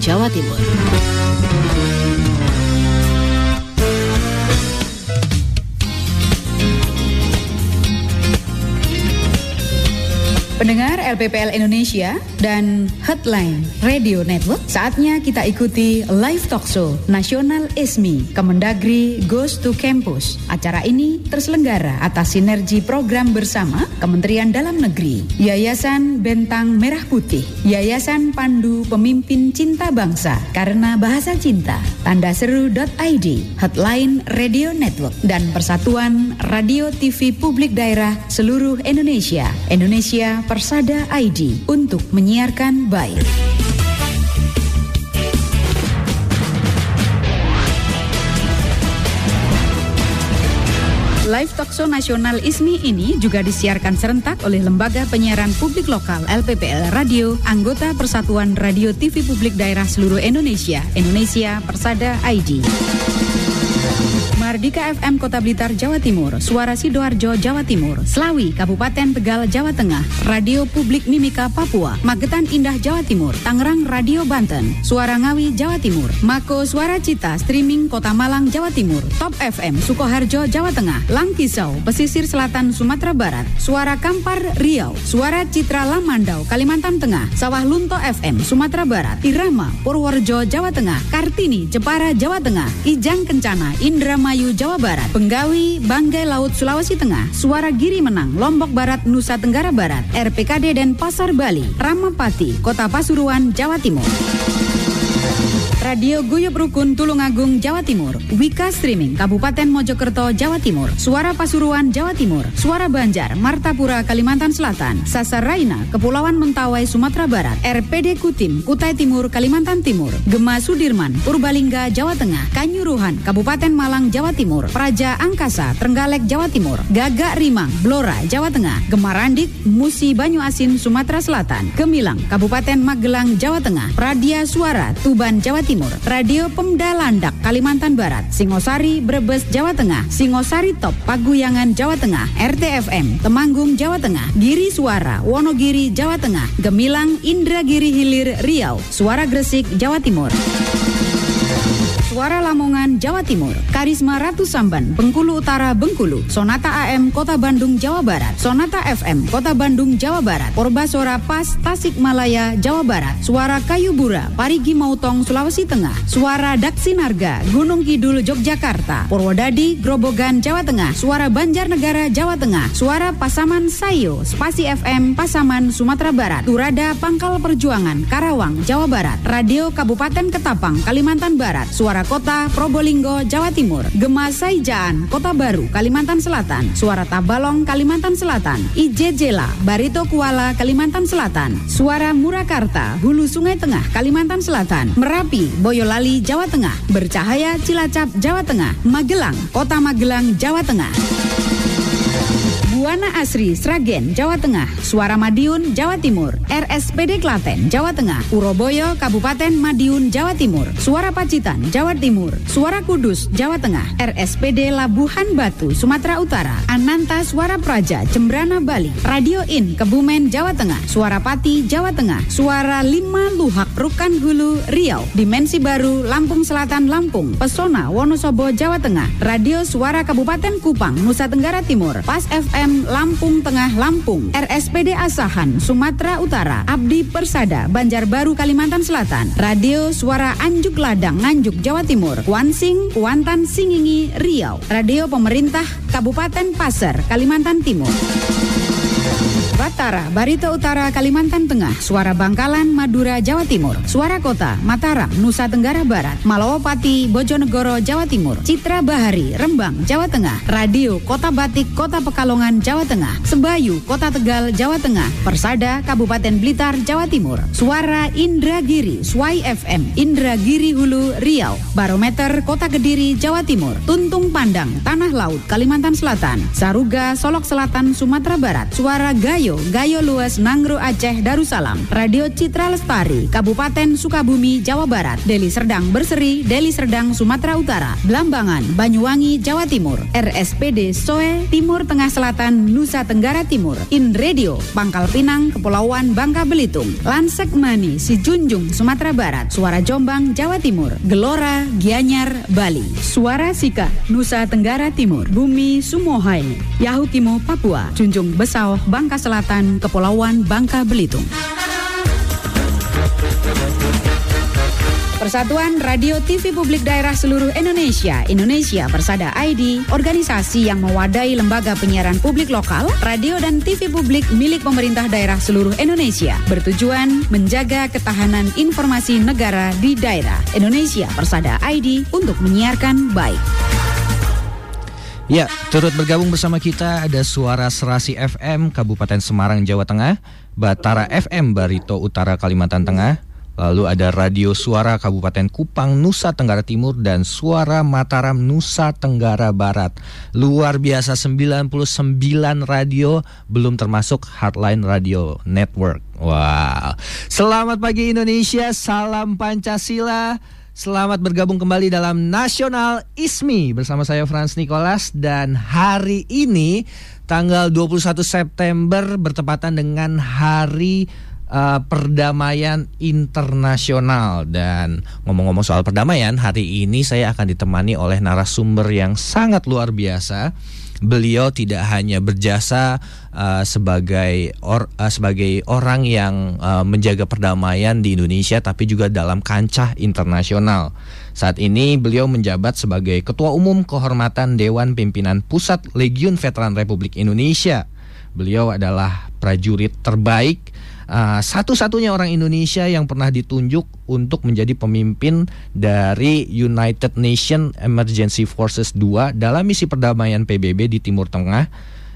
Jawa Timur. Pendengar LPPL Indonesia dan Headline Radio Network, saatnya kita ikuti live talk show Nasional ISMI Kemendagri Goes to Campus. Acara ini terselenggara atas sinergi program bersama Kementerian Dalam Negeri, Yayasan Bentang Merah Putih, Yayasan Pandu Pemimpin Cinta Bangsa karena Bahasa Cinta, Tanda Seru.id, Headline Radio Network, dan Persatuan Radio TV Publik Daerah seluruh Indonesia. Indonesia Persada ID untuk menyiarkan baik. Live Talkshow Nasional ISMI ini juga disiarkan serentak oleh Lembaga Penyiaran Publik Lokal LPPL Radio, anggota Persatuan Radio TV Publik Daerah seluruh Indonesia, Indonesia Persada ID. Mardika FM Kota Blitar, Jawa Timur, Suara Sidoarjo, Jawa Timur, Slawi, Kabupaten Tegal, Jawa Tengah, Radio Publik Mimika, Papua, Magetan Indah, Jawa Timur, Tangerang Radio Banten, Suara Ngawi, Jawa Timur, Mako Suara Cita, Streaming Kota Malang, Jawa Timur, Top FM, Sukoharjo, Jawa Tengah, Langkisau, Pesisir Selatan, Sumatera Barat, Suara Kampar, Riau, Suara Citra Lamandau, Kalimantan Tengah, Sawah Lunto FM, Sumatera Barat, Irama, Purworejo, Jawa Tengah, Kartini, Jepara, Jawa Tengah, Ijang Kencana, Indramayu, Jawa Barat, Penggawi, Banggai Laut, Sulawesi Tengah, Suara Giri Menang, Lombok Barat, Nusa Tenggara Barat, RPKD dan Pasar Bali, Ramapati, Kota Pasuruan, Jawa Timur. Radio Guyup Rukun Tulungagung, Jawa Timur. Wika Streaming, Kabupaten Mojokerto, Jawa Timur. Suara Pasuruan, Jawa Timur. Suara Banjar, Martapura, Kalimantan Selatan. Sasar Raina, Kepulauan Mentawai, Sumatera Barat. RPD Kutim, Kutai Timur, Kalimantan Timur. Gema Sudirman, Purbalingga, Jawa Tengah. Kanyuruhan, Kabupaten Malang, Jawa Timur. Praja Angkasa, Trenggalek, Jawa Timur. Gagak Rimang, Blora, Jawa Tengah. Gemarandik, Musi Banyu Asin, Sumatera Selatan. Gemilang, Kabupaten Magelang, Jawa Tengah. Pradia Suara, Tuban, Jawa Timur. Radio Pemda Landak, Kalimantan Barat, Singosari, Brebes, Jawa Tengah, Singosari Top, Paguyangan, Jawa Tengah, RTFM, Temanggung, Jawa Tengah, Giri Suara, Wonogiri, Jawa Tengah, Gemilang, Indragiri Hilir, Riau, Suara Gresik, Jawa Timur. Suara Lamongan, Jawa Timur. Karisma Ratu Samban, Bengkulu Utara, Bengkulu. Sonata AM, Kota Bandung, Jawa Barat. Sonata FM, Kota Bandung, Jawa Barat. Porbasora Pas, Tasikmalaya, Jawa Barat. Suara Kayu Bura, Parigi Mautong, Sulawesi Tengah. Suara Daksinarga, Gunung Kidul, Yogyakarta. Purwodadi, Grobogan, Jawa Tengah. Suara Banjarnegara, Jawa Tengah. Suara Pasaman Sayo, Spasi FM, Pasaman, Sumatera Barat. Turada, Pangkal Perjuangan, Karawang, Jawa Barat. Radio Kabupaten Ketapang, Kalimantan Barat. Suara Kota Probolinggo, Jawa Timur. Gema Saijaan, Kota Baru, Kalimantan Selatan. Suara Tabalong, Kalimantan Selatan. Ijejela, Barito Kuala, Kalimantan Selatan. Suara Murakarta, Hulu Sungai Tengah, Kalimantan Selatan. Merapi, Boyolali, Jawa Tengah. Bercahaya, Cilacap, Jawa Tengah. Magelang, Kota Magelang, Jawa Tengah. Yuwana Asri, Sragen, Jawa Tengah. Suara Madiun, Jawa Timur. RSPD Klaten, Jawa Tengah. Uroboyo, Kabupaten Madiun, Jawa Timur. Suara Pacitan, Jawa Timur. Suara Kudus, Jawa Tengah. RSPD Labuhan Batu, Sumatera Utara. Ananta Suara Praja, Jembrana, Bali. Radio In, Kebumen, Jawa Tengah. Suara Pati, Jawa Tengah. Suara Lima Luhak, Rukan Hulu, Riau. Dimensi Baru, Lampung Selatan, Lampung. Pesona, Wonosobo, Jawa Tengah. Radio Suara Kabupaten Kupang, Nusa Tenggara Timur. Pas FM, Lampung Tengah, Lampung. RSPD Asahan, Sumatera Utara. Abdi Persada, Banjarbaru, Kalimantan Selatan. Radio Suara Anjuk Ladang, Nganjuk, Jawa Timur. Kuansing, Kuantan, Singingi, Riau. Radio Pemerintah Kabupaten Pasar, Kalimantan Timur. Batara, Barito Utara, Kalimantan Tengah, Suara Bangkalan, Madura, Jawa Timur, Suara Kota, Mataram, Nusa Tenggara Barat, Malawapati, Bojonegoro, Jawa Timur, Citra Bahari, Rembang, Jawa Tengah, Radio Kota Batik, Kota Pekalongan, Jawa Tengah, Sebayu, Kota Tegal, Jawa Tengah, Persada, Kabupaten Blitar, Jawa Timur, Suara Indragiri, Swai FM, Indragiri Hulu, Riau, Barometer, Kota Kediri, Jawa Timur, Tuntung Pandang, Tanah Laut, Kalimantan Selatan, Saruga, Solok Selatan, Sumatera Barat, Suara Gayo, Gayo Luas, Nangro Aceh, Darussalam, Radio Citra Lestari, Kabupaten Sukabumi, Jawa Barat, Deli Serdang Berseri, Deli Serdang, Sumatera Utara, Blambangan, Banyuwangi, Jawa Timur, RSPD Soe, Timur Tengah Selatan, Nusa Tenggara Timur, In Radio, Pangkal Pinang, Kepulauan Bangka Belitung, Lansek Mani, Sijunjung, Sumatera Barat, Suara Jombang, Jawa Timur, Gelora, Gianyar, Bali, Suara Sika, Nusa Tenggara Timur, Bumi Sumohai, Yahukimo, Papua, Junjung Besau, Bangka Selatan, Kepulauan Bangka Belitung. Persatuan Radio TV Publik Daerah Seluruh Indonesia, Indonesia Persada ID, organisasi yang mewadai lembaga penyiaran publik lokal, radio dan TV publik milik pemerintah daerah seluruh Indonesia, bertujuan menjaga ketahanan informasi negara di daerah Indonesia Persada ID untuk menyiarkan baik. Ya, turut bergabung bersama kita ada Suara Serasi FM Kabupaten Semarang, Jawa Tengah, Batara FM Barito Utara Kalimantan Tengah, lalu ada Radio Suara Kabupaten Kupang Nusa Tenggara Timur dan Suara Mataram Nusa Tenggara Barat. Luar biasa 99 radio belum termasuk Hardline Radio Network. Wow. Selamat pagi Indonesia, salam Pancasila. Selamat bergabung kembali dalam Nasional ISMI bersama saya Franz Nicholas dan hari ini tanggal 21 September bertepatan dengan hari uh, perdamaian internasional. Dan ngomong-ngomong soal perdamaian hari ini saya akan ditemani oleh narasumber yang sangat luar biasa beliau tidak hanya berjasa uh, sebagai or, uh, sebagai orang yang uh, menjaga perdamaian di Indonesia tapi juga dalam kancah internasional. Saat ini beliau menjabat sebagai Ketua Umum Kehormatan Dewan Pimpinan Pusat Legiun Veteran Republik Indonesia. Beliau adalah prajurit terbaik uh, satu-satunya orang Indonesia yang pernah ditunjuk untuk menjadi pemimpin dari United Nation Emergency Forces 2 dalam misi perdamaian PBB di Timur Tengah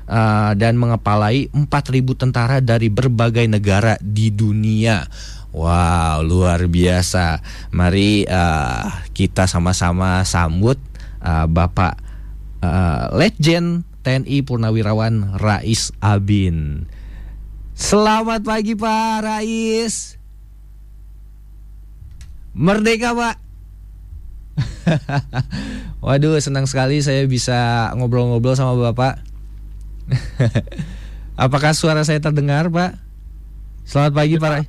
uh, dan mengepalai 4.000 tentara dari berbagai negara di dunia. Wow, luar biasa. Mari uh, kita sama-sama sambut uh, Bapak uh, Legend TNI Purnawirawan Rais Abin. Selamat pagi Pak Rais. Merdeka Pak. Waduh senang sekali saya bisa ngobrol-ngobrol sama Bapak. Apakah suara saya terdengar Pak? Selamat pagi Pak Rais.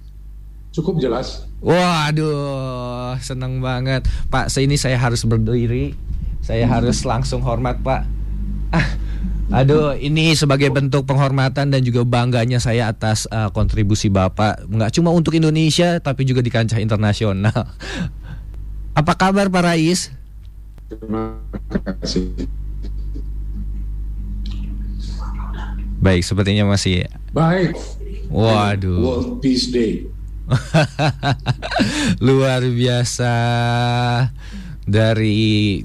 Cukup jelas. Waduh, senang banget. Pak, ini saya harus berdiri. Saya harus langsung hormat, Pak. Ah, aduh, ini sebagai bentuk penghormatan dan juga bangganya saya atas uh, kontribusi Bapak. Nggak cuma untuk Indonesia, tapi juga di kancah internasional. Apa kabar, Pak Rais? Terima kasih. Baik, sepertinya masih. Baik. Waduh. World Peace Day. Luar biasa dari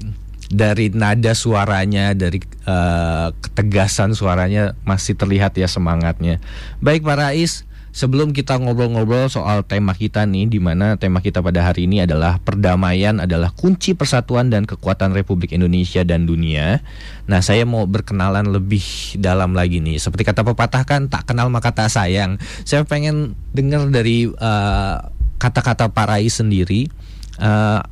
dari nada suaranya, dari uh, ketegasan suaranya masih terlihat ya semangatnya. Baik Pak Rais, sebelum kita ngobrol-ngobrol soal tema kita nih, di mana tema kita pada hari ini adalah perdamaian adalah kunci persatuan dan kekuatan Republik Indonesia dan dunia. Nah, saya mau berkenalan lebih dalam lagi nih. Seperti kata pepatah kan, tak kenal maka tak sayang. Saya pengen dengar dari uh, kata-kata Pak Rais sendiri. Uh,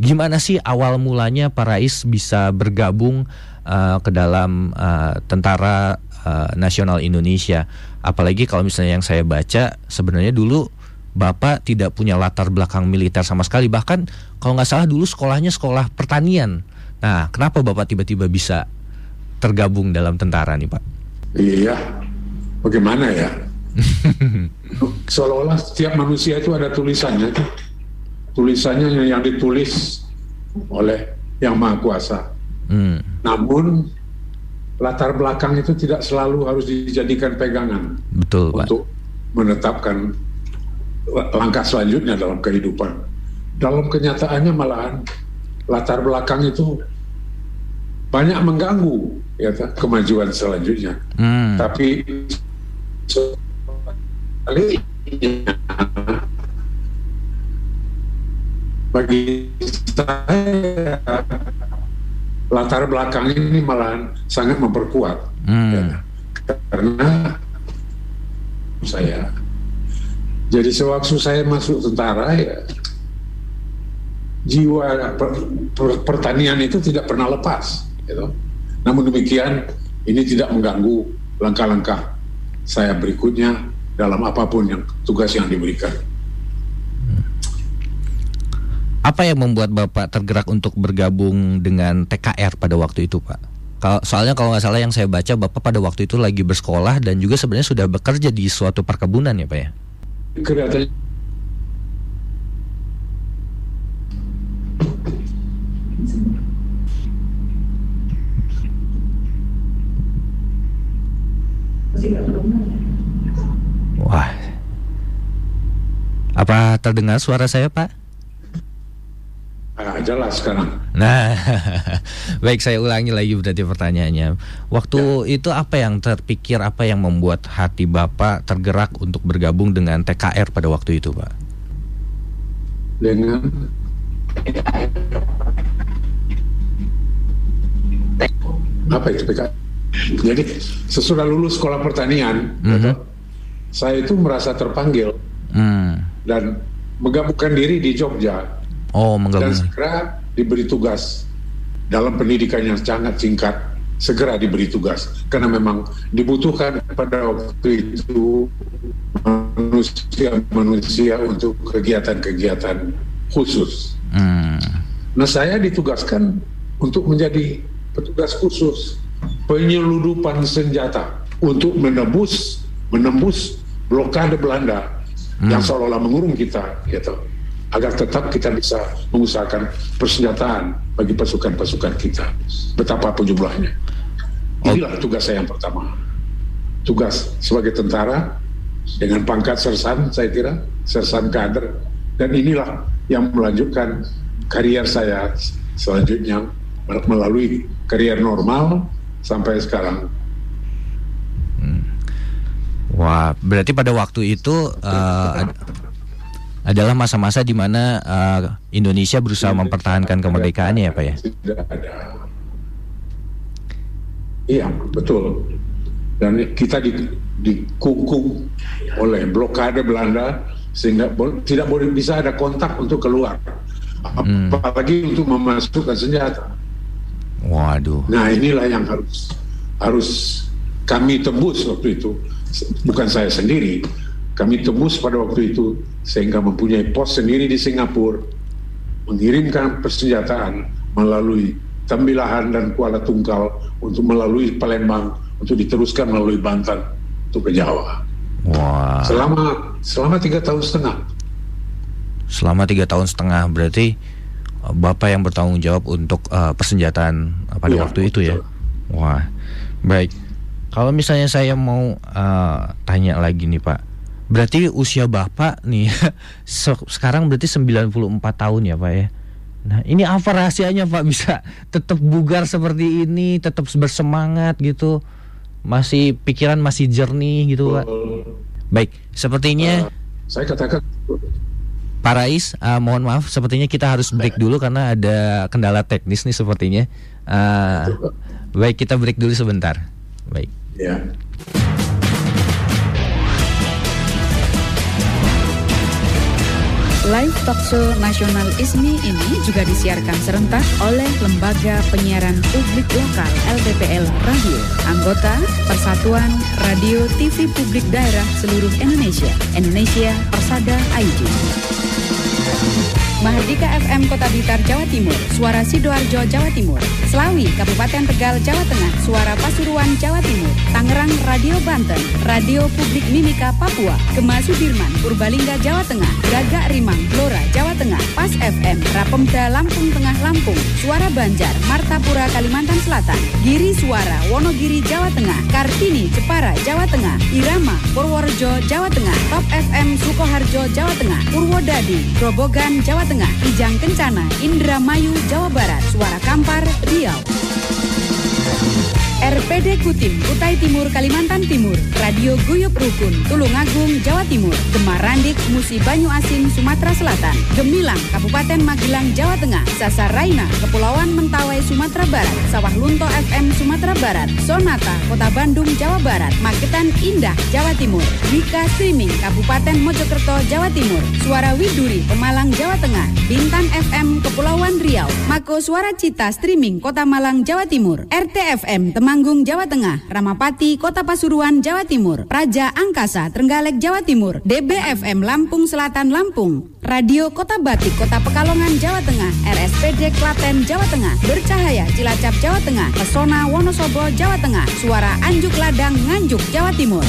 gimana sih awal mulanya Pak Rais bisa bergabung uh, ke dalam uh, tentara uh, nasional Indonesia. Apalagi kalau misalnya yang saya baca sebenarnya dulu Bapak tidak punya latar belakang militer sama sekali. Bahkan kalau nggak salah dulu sekolahnya sekolah pertanian. Nah, kenapa Bapak tiba-tiba bisa tergabung dalam tentara nih Pak? Iya, bagaimana ya? Seolah-olah setiap manusia itu ada tulisannya. Tulisannya yang ditulis oleh Yang Maha Kuasa. Hmm. Namun latar belakang itu tidak selalu harus dijadikan pegangan Betul, Pak. untuk menetapkan langkah selanjutnya dalam kehidupan. Dalam kenyataannya malahan latar belakang itu banyak mengganggu ya kemajuan selanjutnya. Hmm. Tapi bagi saya latar belakang ini malah sangat memperkuat hmm. ya. karena saya jadi sewaktu saya masuk tentara ya jiwa per, per, pertanian itu tidak pernah lepas gitu. namun demikian ini tidak mengganggu langkah-langkah saya berikutnya dalam apa pun yang tugas yang diberikan apa yang membuat Bapak tergerak untuk bergabung dengan TKR pada waktu itu, Pak? Soalnya kalau nggak salah yang saya baca Bapak pada waktu itu lagi bersekolah dan juga sebenarnya sudah bekerja di suatu perkebunan ya, Pak ya? Wah. Apa terdengar suara saya, Pak? Ah, jelas sekarang. Nah, baik saya ulangi lagi berarti pertanyaannya. Waktu ya. itu apa yang terpikir, apa yang membuat hati Bapak tergerak untuk bergabung dengan TKR pada waktu itu, Pak? Dengan apa itu PKR? Jadi sesudah lulus sekolah pertanian, mm -hmm. saya itu merasa terpanggil mm. dan menggabungkan diri di Jogja Oh, menggabung. Dan segera diberi tugas dalam pendidikan yang sangat singkat segera diberi tugas karena memang dibutuhkan pada waktu itu manusia-manusia untuk kegiatan-kegiatan khusus. Hmm. Nah saya ditugaskan untuk menjadi petugas khusus penyeludupan senjata untuk menembus menembus blokade Belanda hmm. yang seolah-olah mengurung kita gitu agar tetap kita bisa mengusahakan persenjataan bagi pasukan-pasukan kita betapapun jumlahnya. Inilah tugas saya yang pertama. Tugas sebagai tentara dengan pangkat sersan saya kira, sersan kader dan inilah yang melanjutkan karier saya selanjutnya melalui karier normal sampai sekarang. Hmm. Wah, berarti pada waktu itu uh, adalah masa-masa di mana uh, Indonesia berusaha mempertahankan kemerdekaannya ya Pak ya? Iya betul. Dan kita di, dikungkung oleh blokade Belanda sehingga bo tidak boleh bisa ada kontak untuk keluar, hmm. apalagi untuk memasukkan senjata. Waduh. Nah inilah yang harus harus kami tembus waktu itu, bukan saya sendiri, kami tembus pada waktu itu sehingga mempunyai pos sendiri di Singapura, mengirimkan persenjataan melalui Tembilahan dan Kuala Tungkal untuk melalui Palembang untuk diteruskan melalui Banten untuk ke Jawa. Wah. Selama selama tiga tahun setengah. Selama tiga tahun setengah berarti uh, bapak yang bertanggung jawab untuk uh, persenjataan uh, pada ya, waktu betul. itu ya. Wah, baik. Kalau misalnya saya mau uh, tanya lagi nih Pak, Berarti usia Bapak nih sekarang berarti 94 tahun ya Pak ya. Nah, ini apa rahasianya Pak bisa tetap bugar seperti ini, tetap bersemangat gitu. Masih pikiran masih jernih gitu Pak. Baik, sepertinya uh, saya katakan Pak Rais, uh, mohon maaf, sepertinya kita harus break dulu karena ada kendala teknis nih sepertinya. Uh, baik, kita break dulu sebentar. Baik. Ya. Live Talkshow Nasional ISMI ini juga disiarkan serentak oleh Lembaga Penyiaran Publik Lokal LPPL Radio, anggota Persatuan Radio TV Publik Daerah Seluruh Indonesia, Indonesia Persada ID. Mahardika FM Kota Blitar Jawa Timur, Suara Sidoarjo Jawa Timur, Selawi Kabupaten Tegal Jawa Tengah, Suara Pasuruan Jawa Timur, Tangerang Radio Banten, Radio Publik Mimika Papua, Gema Sudirman Purbalingga Jawa Tengah, Gagak Rimang Blora Jawa Tengah, Pas FM Rapemda Lampung Tengah Lampung, Suara Banjar Martapura Kalimantan Selatan, Giri Suara Wonogiri Jawa Tengah, Kartini Jepara Jawa Tengah, Irama Purworejo Jawa Tengah, Top FM Sukoharjo Jawa Tengah, Purwodadi Grobogan Jawa Tengah, Ijang Kencana, Indramayu, Jawa Barat, Suara Kampar, Riau. RPD Kutim, Kutai Timur, Kalimantan Timur, Radio Guyup Rukun, Tulungagung, Jawa Timur, Gemarandik, Musi Banyu Asin, Sumatera Selatan, Gemilang, Kabupaten Magelang, Jawa Tengah, Sasaraina, Kepulauan Mentawai, Sumatera Barat, Sawah Lunto FM, Sumatera Barat, Sonata, Kota Bandung, Jawa Barat, Magetan Indah, Jawa Timur, Wika Streaming, Kabupaten Mojokerto, Jawa Timur, Suara Widuri, Pemalang, Jawa Tengah, Bintan FM, Kepulauan Riau, Mako Suara Cita Streaming, Kota Malang, Jawa Timur, RTFM, Temanggung, Jawa Tengah, Ramapati, Kota Pasuruan, Jawa Timur, Raja Angkasa, Trenggalek, Jawa Timur, DBFM Lampung Selatan, Lampung, Radio Kota Batik, Kota Pekalongan, Jawa Tengah, RSPD Klaten, Jawa Tengah, Bercahaya, Cilacap, Jawa Tengah, Pesona, Wonosobo, Jawa Tengah, Suara Anjuk Ladang, Nganjuk, Jawa Timur.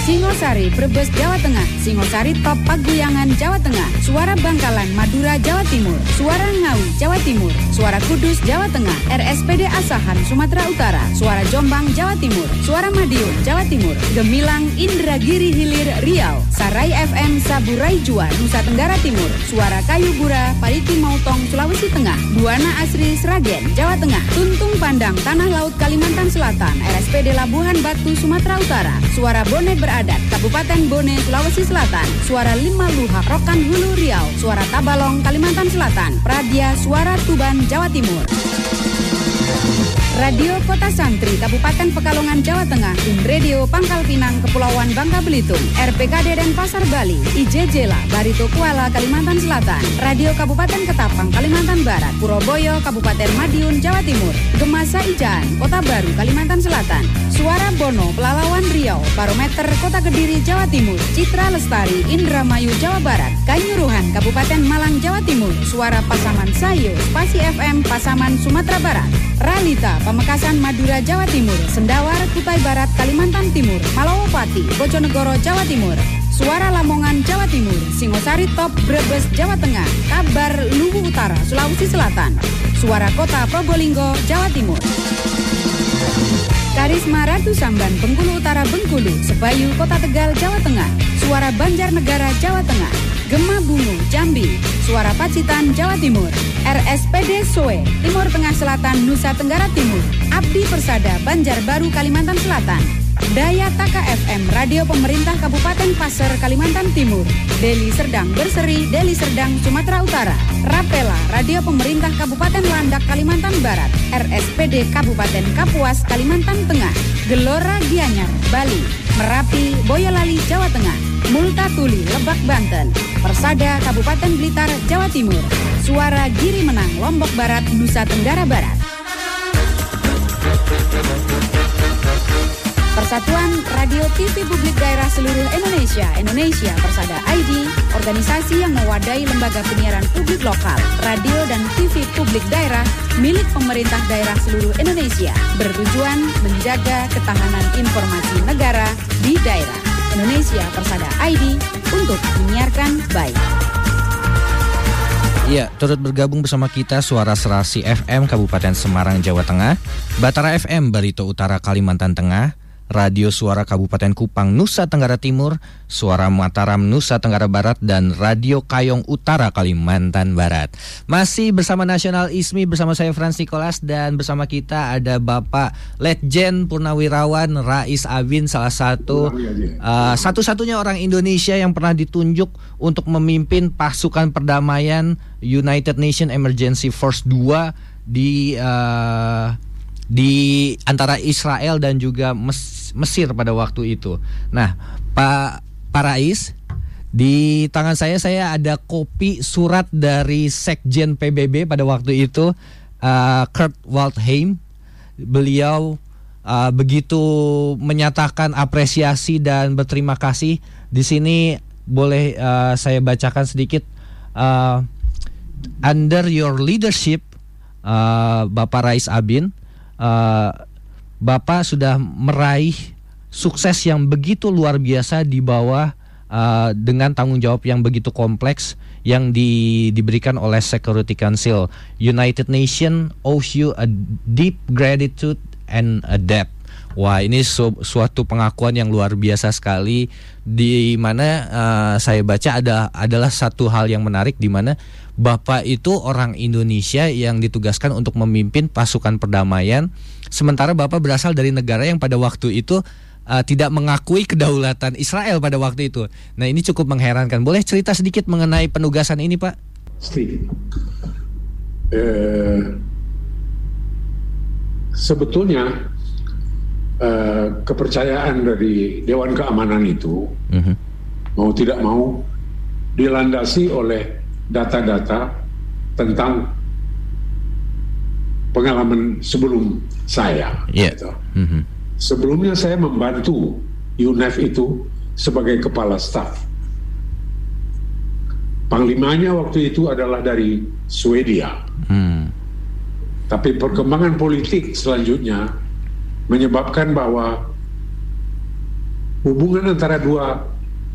Singosari, Brebes, Jawa Tengah, Singosari Top Paguyangan, Jawa Tengah, Suara Bangkalan, Madura, Jawa Timur, Suara Ngawi, Jawa Timur, Suara Kudus, Jawa Tengah, RSPD Asahan, Sumatera Utara, Suara Jombang, Jawa Timur, Suara Madiun, Jawa Timur, Gemilang, Indragiri Hilir, Riau, Sarai FM, Saburai Jua, Nusa Tenggara Timur, Suara Kayu Bura, Pariti Mautong, Sulawesi Tengah, Buana Asri, Sragen, Jawa Tengah, Tuntung Pandang, Tanah Laut, Kalimantan Selatan, RSPD Labuhan Batu, Sumatera Utara, Suara Bone Berada, Adat, Kabupaten Bone, Sulawesi Selatan, Suara Lima Luhak, Rokan Hulu Riau, Suara Tabalong, Kalimantan Selatan, Pradia, Suara Tuban, Jawa Timur. Radio Kota Santri, Kabupaten Pekalongan, Jawa Tengah, Radio Pangkal Pinang, Kepulauan Bangka Belitung, RPKD dan Pasar Bali, IJJLA, Barito Kuala, Kalimantan Selatan, Radio Kabupaten Ketapang, Kalimantan Barat, Puroboyo, Kabupaten Madiun, Jawa Timur, Gemasa Ijaan, Kota Baru, Kalimantan Selatan, Suara Bono, Pelalawan Riau, Barometer Kota Kediri, Jawa Timur, Citra Lestari, Indramayu, Jawa Barat, Kanyuruhan, Kabupaten Malang, Jawa Timur, Suara Pasaman Sayo, Spasi FM, Pasaman, Sumatera Barat, Ralita, Pamekasan, Madura, Jawa Timur, Sendawar, Kutai Barat, Kalimantan Timur, Malawapati, Bojonegoro, Jawa Timur, Suara Lamongan, Jawa Timur, Singosari Top, Brebes, Jawa Tengah, Kabar, Luwu Utara, Sulawesi Selatan, Suara Kota Probolinggo, Jawa Timur. Karisma Ratu Samban, Bengkulu Utara, Bengkulu, Sebayu, Kota Tegal, Jawa Tengah, Suara Banjarnegara, Jawa Tengah, Gema Bungu, Jambi, Suara Pacitan, Jawa Timur, RSPD Soe, Timur Tengah Selatan, Nusa Tenggara Timur, Abdi Persada, Banjarbaru, Kalimantan Selatan, Daya Taka FM, Radio Pemerintah Kabupaten Pasir, Kalimantan Timur, Deli Serdang Berseri, Deli Serdang, Sumatera Utara, Rapela, Radio Pemerintah Kabupaten Landak, Kalimantan Barat, RSPD Kabupaten Kapuas, Kalimantan Tengah, Gelora Gianyar, Bali, Merapi, Boyolali, Jawa Tengah, Multatuli, Lebak, Banten, Persada, Kabupaten Blitar, Jawa Timur, Suara Giri Menang, Lombok Barat, Nusa Tenggara Barat. Persatuan Radio TV Publik Daerah Seluruh Indonesia, Indonesia Persada ID, organisasi yang mewadai lembaga penyiaran publik lokal, radio dan TV publik daerah milik pemerintah daerah seluruh Indonesia, bertujuan menjaga ketahanan informasi negara di daerah. Indonesia Persada ID untuk menyiarkan baik. Ya, turut bergabung bersama kita Suara Serasi FM Kabupaten Semarang, Jawa Tengah, Batara FM Barito Utara Kalimantan Tengah, Radio Suara Kabupaten Kupang Nusa Tenggara Timur, Suara Mataram Nusa Tenggara Barat dan Radio Kayong Utara Kalimantan Barat. Masih bersama Nasional ISMI bersama saya Frans Nicholas dan bersama kita ada Bapak Letjen Purnawirawan Rais Abin salah satu uh, satu-satunya orang Indonesia yang pernah ditunjuk untuk memimpin pasukan perdamaian United Nation Emergency Force 2 di uh, di antara Israel dan juga Mes Mesir pada waktu itu. Nah, Pak Pak Rais, di tangan saya saya ada kopi surat dari Sekjen PBB pada waktu itu uh, Kurt Waldheim. Beliau uh, begitu menyatakan apresiasi dan berterima kasih. Di sini boleh uh, saya bacakan sedikit uh, under your leadership uh, Bapak Rais Abin uh, Bapak sudah meraih sukses yang begitu luar biasa di bawah uh, dengan tanggung jawab yang begitu kompleks yang di, diberikan oleh Security Council. United Nation owes you a deep gratitude and a debt. Wah, ini su suatu pengakuan yang luar biasa sekali di mana uh, saya baca ada adalah satu hal yang menarik di mana Bapak itu orang Indonesia yang ditugaskan untuk memimpin pasukan perdamaian sementara Bapak berasal dari negara yang pada waktu itu uh, tidak mengakui kedaulatan Israel pada waktu itu. Nah ini cukup mengherankan. Boleh cerita sedikit mengenai penugasan ini, Pak? Eh, sebetulnya eh, kepercayaan dari Dewan Keamanan itu uh mhm. -huh. mau tidak mau dilandasi oleh data-data tentang pengalaman sebelum saya. Yeah. Gitu. Mm-hmm. Sebelumnya saya membantu UNEF itu sebagai kepala staf. Panglimanya waktu itu adalah dari Swedia. Mm. Tapi perkembangan politik selanjutnya menyebabkan bahwa hubungan antara dua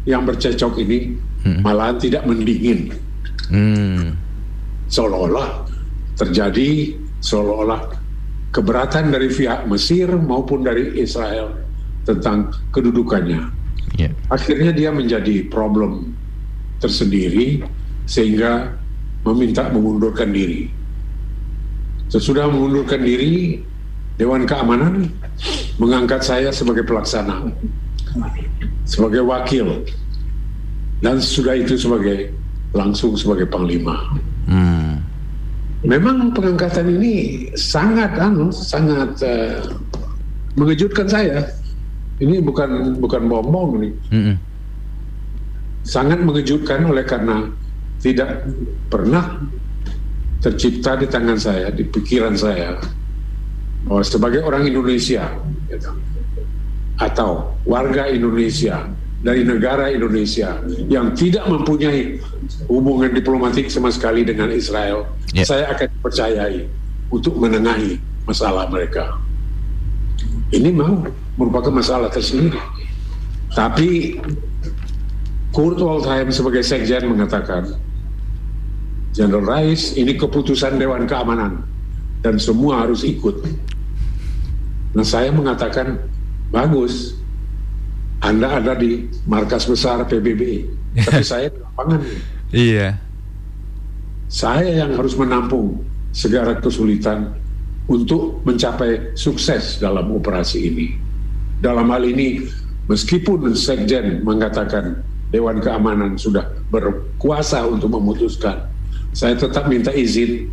yang bercecok ini mm. malahan tidak mendingin. Mm. Seolah-olah terjadi seolah-olah keberatan dari pihak Mesir maupun dari Israel tentang kedudukannya. Yeah. Akhirnya dia menjadi problem tersendiri sehingga meminta mengundurkan diri. Sesudah mengundurkan diri, Dewan Keamanan mengangkat saya sebagai pelaksana, sebagai wakil, dan sudah itu sebagai langsung sebagai panglima. Hmm memang pengangkatan ini sangat anu sangat uh, mengejutkan saya. Ini bukan bukan bohong nih. Mm -hmm. Sangat mengejutkan oleh karena tidak pernah tercipta di tangan saya, di pikiran saya, bahwa sebagai orang Indonesia gitu, atau warga Indonesia dari negara Indonesia yang tidak mempunyai hubungan diplomatik sama sekali dengan Israel, yeah. saya akan percayai untuk menengahi masalah mereka. Ini memang merupakan masalah tersendiri. Tapi Kurt Waldheim sebagai sekjen mengatakan, General Rice ini keputusan Dewan Keamanan dan semua harus ikut. Nah saya mengatakan bagus, anda ada di markas besar PBB, tapi saya di lapangan. Iya. Saya yang harus menampung segala kesulitan untuk mencapai sukses dalam operasi ini. Dalam hal ini, meskipun Sekjen mengatakan Dewan Keamanan sudah berkuasa untuk memutuskan, saya tetap minta izin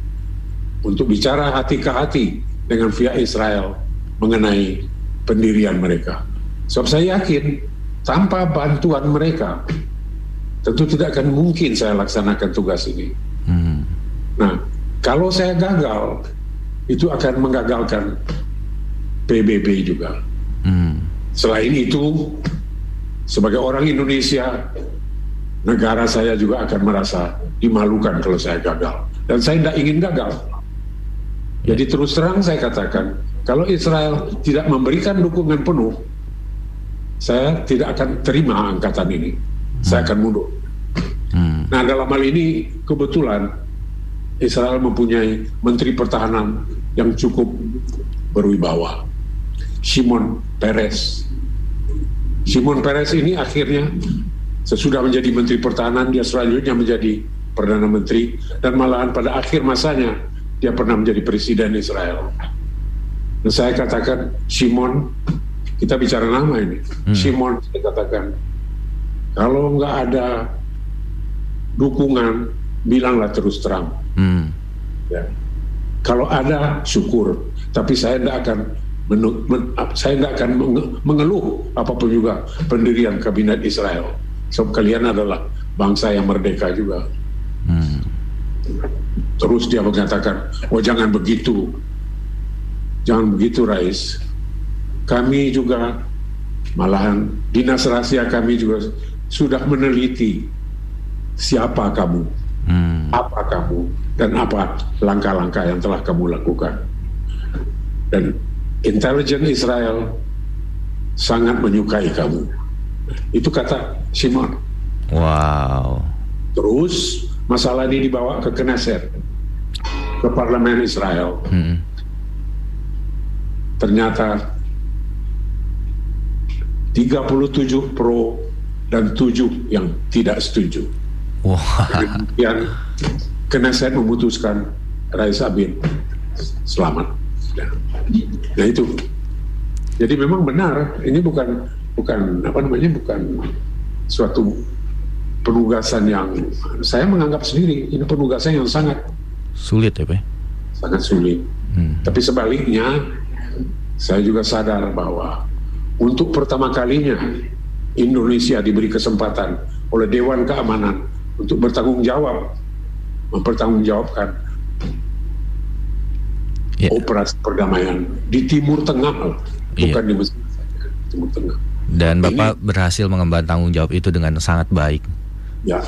untuk bicara hati ke hati dengan pihak Israel mengenai pendirian mereka. Sebab saya yakin tanpa bantuan mereka tentu tidak akan mungkin saya laksanakan tugas ini. Hmm. Nah, kalau saya gagal, itu akan menggagalkan PBB juga. Hmm. Selain itu, sebagai orang Indonesia, negara saya juga akan merasa dimalukan kalau saya gagal. Dan saya tidak ingin gagal. Jadi terus terang saya katakan, kalau Israel tidak memberikan dukungan penuh, saya tidak akan terima angkatan ini. Hmm. Saya akan mundur. Hmm. Nah dalam hal ini kebetulan Israel mempunyai Menteri Pertahanan yang cukup berwibawa. Simon Peres. Simon Peres ini akhirnya sesudah menjadi Menteri Pertahanan dia selanjutnya menjadi Perdana Menteri dan malahan pada akhir masanya dia pernah menjadi Presiden Israel. Dan saya katakan Simon, kita bicara nama ini, hmm. Simon saya katakan kalau nggak ada dukungan bilanglah terus terang. Hmm. Ya. Kalau ada syukur, tapi saya tidak akan menu, men, saya tidak akan mengeluh apa pun juga pendirian kabinet Israel. Sebab kalian adalah bangsa yang merdeka juga. Hmm. Terus dia mengatakan, oh jangan begitu, jangan begitu Rais. Kami juga malahan dinas rahasia kami juga sudah meneliti siapa kamu, hmm. apa kamu, dan apa langkah-langkah yang telah kamu lakukan. Dan intelijen Israel sangat menyukai kamu. Itu kata Simon. Wow. Terus masalah ini dibawa ke Knesset, ke parlemen Israel. Hmm. Ternyata 37 pro dan 7 yang tidak setuju. Wow. Kemudian Knesset memutuskan Rais Abin selamat. Nah itu. Jadi memang benar, ini bukan bukan apa namanya bukan suatu penugasan yang saya menganggap sendiri ini penugasan yang sangat sulit ya Pak sangat sulit hmm. tapi sebaliknya saya juga sadar bahwa untuk pertama kalinya Indonesia diberi kesempatan oleh Dewan Keamanan untuk bertanggung jawab mempertanggungjawabkan yeah. operasi perdamaian di Timur Tengah bukan yeah. di Mesir Timur Tengah dan Bapak Ini, berhasil mengemban tanggung jawab itu dengan sangat baik Ya,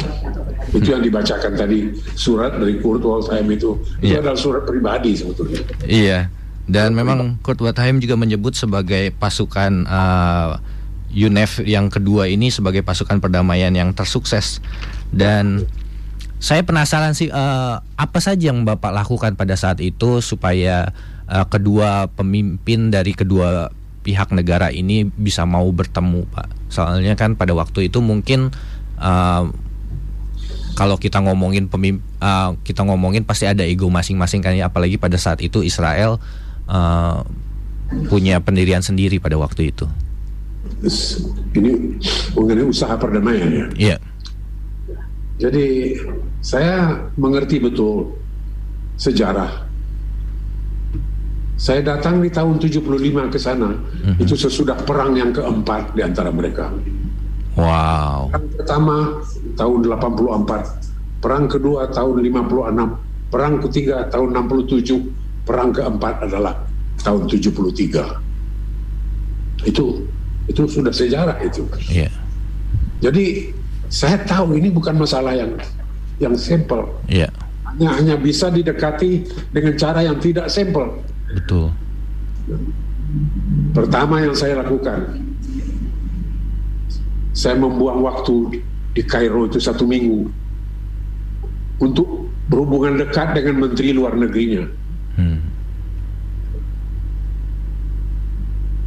itu yang dibacakan tadi surat dari Kurt Waldheim itu itu yeah. adalah surat pribadi sebetulnya. Iya, dan memang Kurt Waldheim juga menyebut sebagai pasukan uh, UNEF yang kedua ini sebagai pasukan perdamaian yang tersukses dan saya penasaran sih uh, apa saja yang Bapak lakukan pada saat itu supaya uh, kedua pemimpin dari kedua pihak negara ini bisa mau bertemu, Pak. Soalnya kan pada waktu itu mungkin uh, kalau kita ngomongin pemim uh, kita ngomongin pasti ada ego masing-masing kan ya apalagi pada saat itu Israel uh, punya pendirian sendiri pada waktu itu. Ini mengenai usaha perdamaian ya. Iya. Yeah. Jadi saya mengerti betul sejarah. Saya datang di tahun 75 ke sana, mm -hmm. itu sesudah perang yang keempat di antara mereka. Wow. Perang pertama tahun 84, perang kedua tahun 56, perang ketiga tahun 67, perang keempat adalah tahun 73. Itu itu sudah sejarah itu. Yeah. Jadi saya tahu ini bukan masalah yang yang simple. Yeah. Hanya hanya bisa didekati dengan cara yang tidak simple. Betul. Pertama yang saya lakukan, saya membuang waktu di Kairo itu satu minggu untuk berhubungan dekat dengan Menteri Luar Negerinya. Hmm.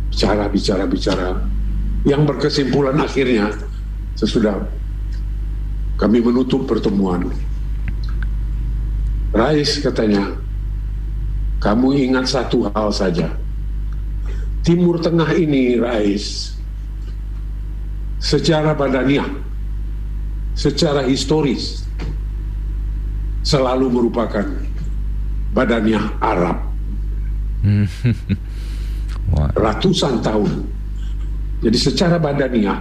Bicara, bicara, bicara. Yang berkesimpulan akhirnya sesudah kami menutup pertemuan. Rais katanya, kamu ingat satu hal saja. Timur Tengah ini, Rais, secara badaniah, secara historis selalu merupakan badaniah Arab. Ratusan tahun. Jadi secara badaniah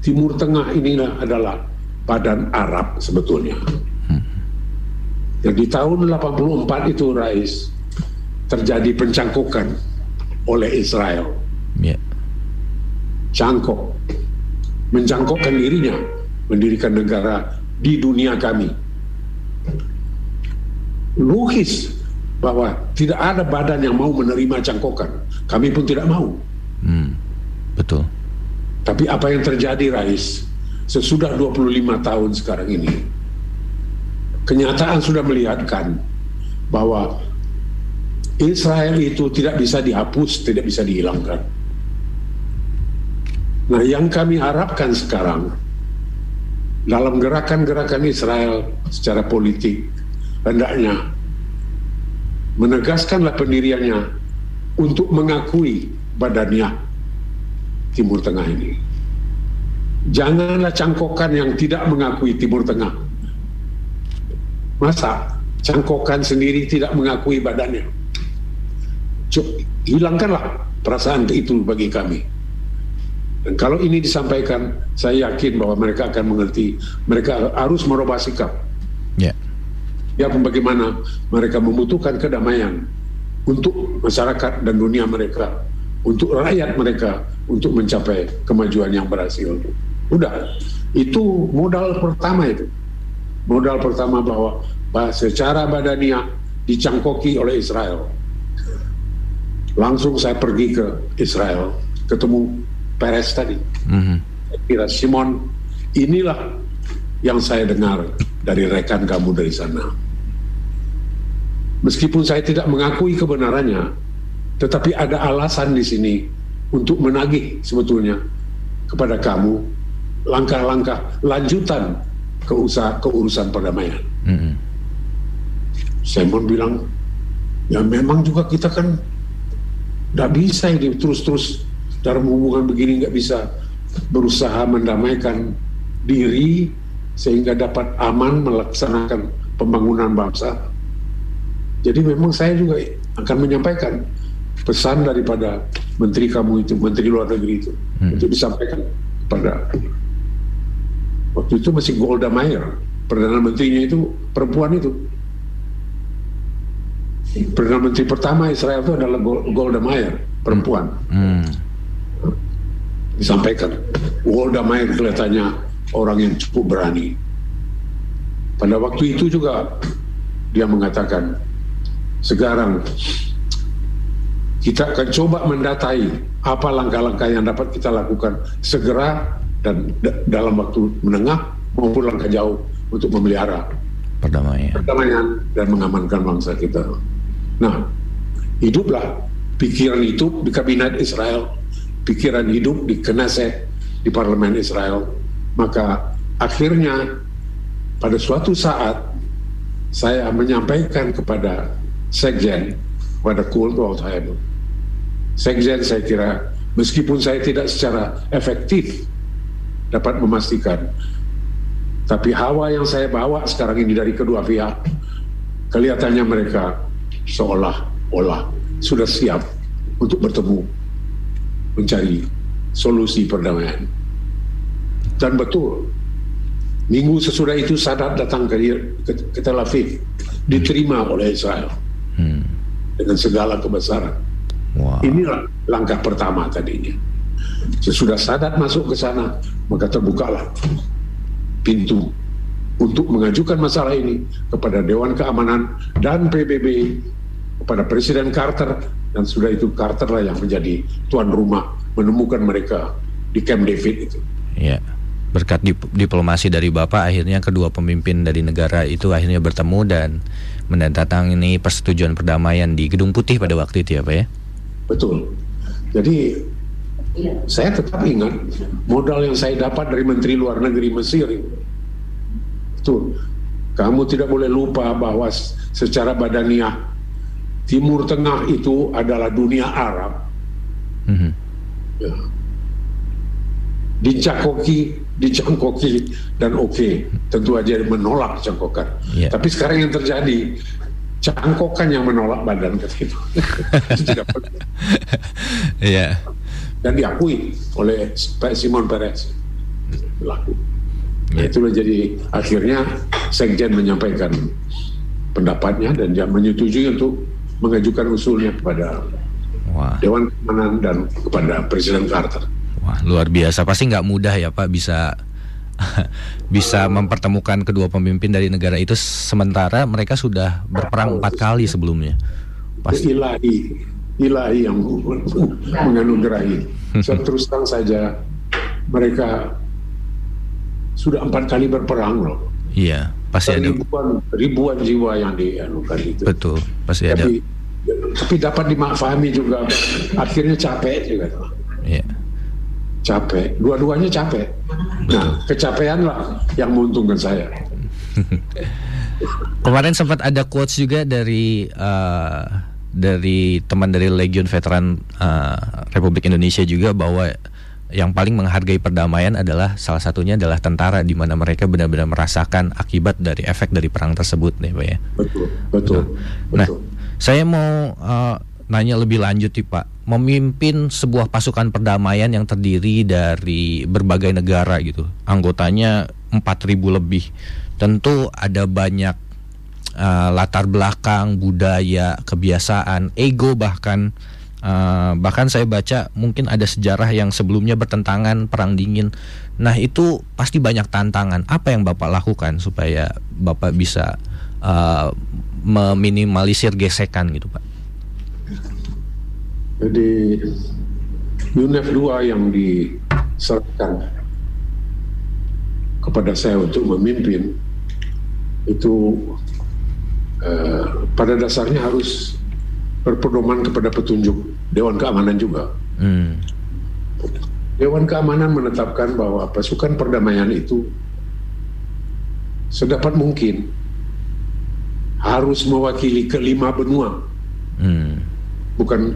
Timur Tengah inilah adalah badan Arab sebetulnya. Jadi tahun 84 itu Rais terjadi pencangkukan oleh Israel. Yeah. Cangkok mencangkokkan dirinya mendirikan negara di dunia kami. Logis bahwa tidak ada badan yang mau menerima cangkokan. Kami pun tidak mau. Hmm, betul. Tapi apa yang terjadi, Rais, sesudah 25 tahun sekarang ini, kenyataan sudah melihatkan bahwa Israel itu tidak bisa dihapus, tidak bisa dihilangkan Nah, yang kami harapkan sekarang dalam gerakan-gerakan Israel secara politik hendaknya menegaskanlah pendiriannya untuk mengakui badannya Timur Tengah ini. Janganlah cangkokan yang tidak mengakui Timur Tengah. Masa cangkokan sendiri tidak mengakui badannya? Hilangkanlah perasaan itu bagi kami. Dan kalau ini disampaikan, saya yakin bahwa mereka akan mengerti. Mereka harus merubah sikap. Ya. Ya, bagaimana mereka membutuhkan kedamaian untuk masyarakat dan dunia mereka, untuk rakyat mereka, untuk mencapai kemajuan yang berhasil. Udah, itu modal pertama itu. Modal pertama bahwa, bahwa secara badaniah dicangkoki oleh Israel. Langsung saya pergi ke Israel, ketemu Perez tadi. Mm-hmm. Kira Simon, inilah yang saya dengar dari rekan kamu dari sana. Meskipun saya tidak mengakui kebenarannya, tetapi ada alasan di sini untuk menagih sebetulnya kepada kamu langkah-langkah lanjutan ke usaha keurusan perdamaian. Mm-hmm. Simon bilang, ya memang juga kita kan tidak bisa ini terus-terus dalam hubungan begini nggak bisa berusaha mendamaikan diri sehingga dapat aman melaksanakan pembangunan bangsa. Jadi memang saya juga akan menyampaikan pesan daripada menteri kamu itu, menteri luar negeri itu, hmm. untuk disampaikan pada waktu itu masih Golda Meir, perdana menterinya itu perempuan itu. Perdana Menteri pertama Israel itu adalah Golda Meir, perempuan. Hmm. Disampaikan, Golda Meir kelihatannya orang yang cukup berani. Pada waktu itu juga dia mengatakan, sekarang kita akan coba mendatai apa langkah-langkah yang dapat kita lakukan segera dan dalam waktu menengah maupun langkah jauh untuk memelihara perdamaian. perdamaian dan mengamankan bangsa kita. Nah, hiduplah pikiran itu di kabinet Israel, pikiran hidup di Knesset, di parlemen Israel. Maka akhirnya pada suatu saat saya menyampaikan kepada Sekjen, pada Kult Alzheimer. Sekjen saya kira meskipun saya tidak secara efektif dapat memastikan tapi hawa yang saya bawa sekarang ini dari kedua pihak kelihatannya mereka seolah-olah sudah siap untuk bertemu mencari solusi perdamaian. Dan betul, minggu sesudah itu Sadat datang ke, ke, ke Tel Aviv, diterima oleh Israel hmm. dengan segala kebesaran. Wow. Inilah langkah pertama tadinya. Sesudah Sadat masuk ke sana, maka terbukalah pintu untuk mengajukan masalah ini kepada Dewan Keamanan dan PBB kepada Presiden Carter dan sudah itu Carter lah yang menjadi tuan rumah menemukan mereka di Camp David itu. Ya. Berkat dip diplomasi dari Bapak akhirnya kedua pemimpin dari negara itu akhirnya bertemu dan menandatangani persetujuan perdamaian di Gedung Putih pada waktu itu ya Pak ya. Betul. Jadi saya tetap ingat modal yang saya dapat dari Menteri Luar Negeri Mesir itu. Kamu tidak boleh lupa bahwa secara badaniah Timur Tengah itu adalah dunia Arab. Mm-hmm. Ya. Dicangkoki, dicangkoki dan oke, okay. tentu aja menolak cangkokan. Yeah. Tapi sekarang yang terjadi cangkokan yang menolak badan ke itu. itu tidak penting. Yeah. Dan diakui oleh Pak Simon Perez. Berlaku. Nah, yeah. itulah jadi akhirnya Sekjen menyampaikan pendapatnya dan dia menyetujui untuk mengajukan usulnya kepada Wah. Dewan Keamanan dan kepada Presiden Carter. Wah, luar biasa. Pasti nggak mudah ya Pak bisa bisa mempertemukan kedua pemimpin dari negara itu sementara mereka sudah berperang empat kali sebelumnya. Pasti ilahi, ilahi yang menganugerahi. Saya terus terang saja mereka sudah empat kali berperang loh. Iya pasti ada ribuan, ribuan jiwa yang dianukan itu. Betul, pasti tapi, ada. Tapi dapat dimakfahami juga. Akhirnya capek juga. Iya. capek, dua-duanya capek. Nah, kecapean lah yang menguntungkan saya. Kemarin sempat ada quotes juga dari uh, dari teman dari Legion Veteran uh, Republik Indonesia juga bahwa yang paling menghargai perdamaian adalah salah satunya adalah tentara di mana mereka benar-benar merasakan akibat dari efek dari perang tersebut nih pak ya. Betul, betul. Nah, betul. saya mau uh, nanya lebih lanjut nih Pak. Memimpin sebuah pasukan perdamaian yang terdiri dari berbagai negara gitu. Anggotanya 4000 lebih. Tentu ada banyak uh, latar belakang, budaya, kebiasaan, ego bahkan uh, bahkan saya baca mungkin ada sejarah yang sebelumnya bertentangan perang dingin. Nah, itu pasti banyak tantangan. Apa yang Bapak lakukan supaya Bapak bisa uh, meminimalisir gesekan gitu, Pak? Jadi UNEF 2 yang diserahkan kepada saya untuk memimpin itu eh, pada dasarnya harus berpedoman kepada petunjuk Dewan Keamanan juga. Hmm. Dewan Keamanan menetapkan bahwa pasukan perdamaian itu sedapat mungkin harus mewakili kelima benua, hmm. bukan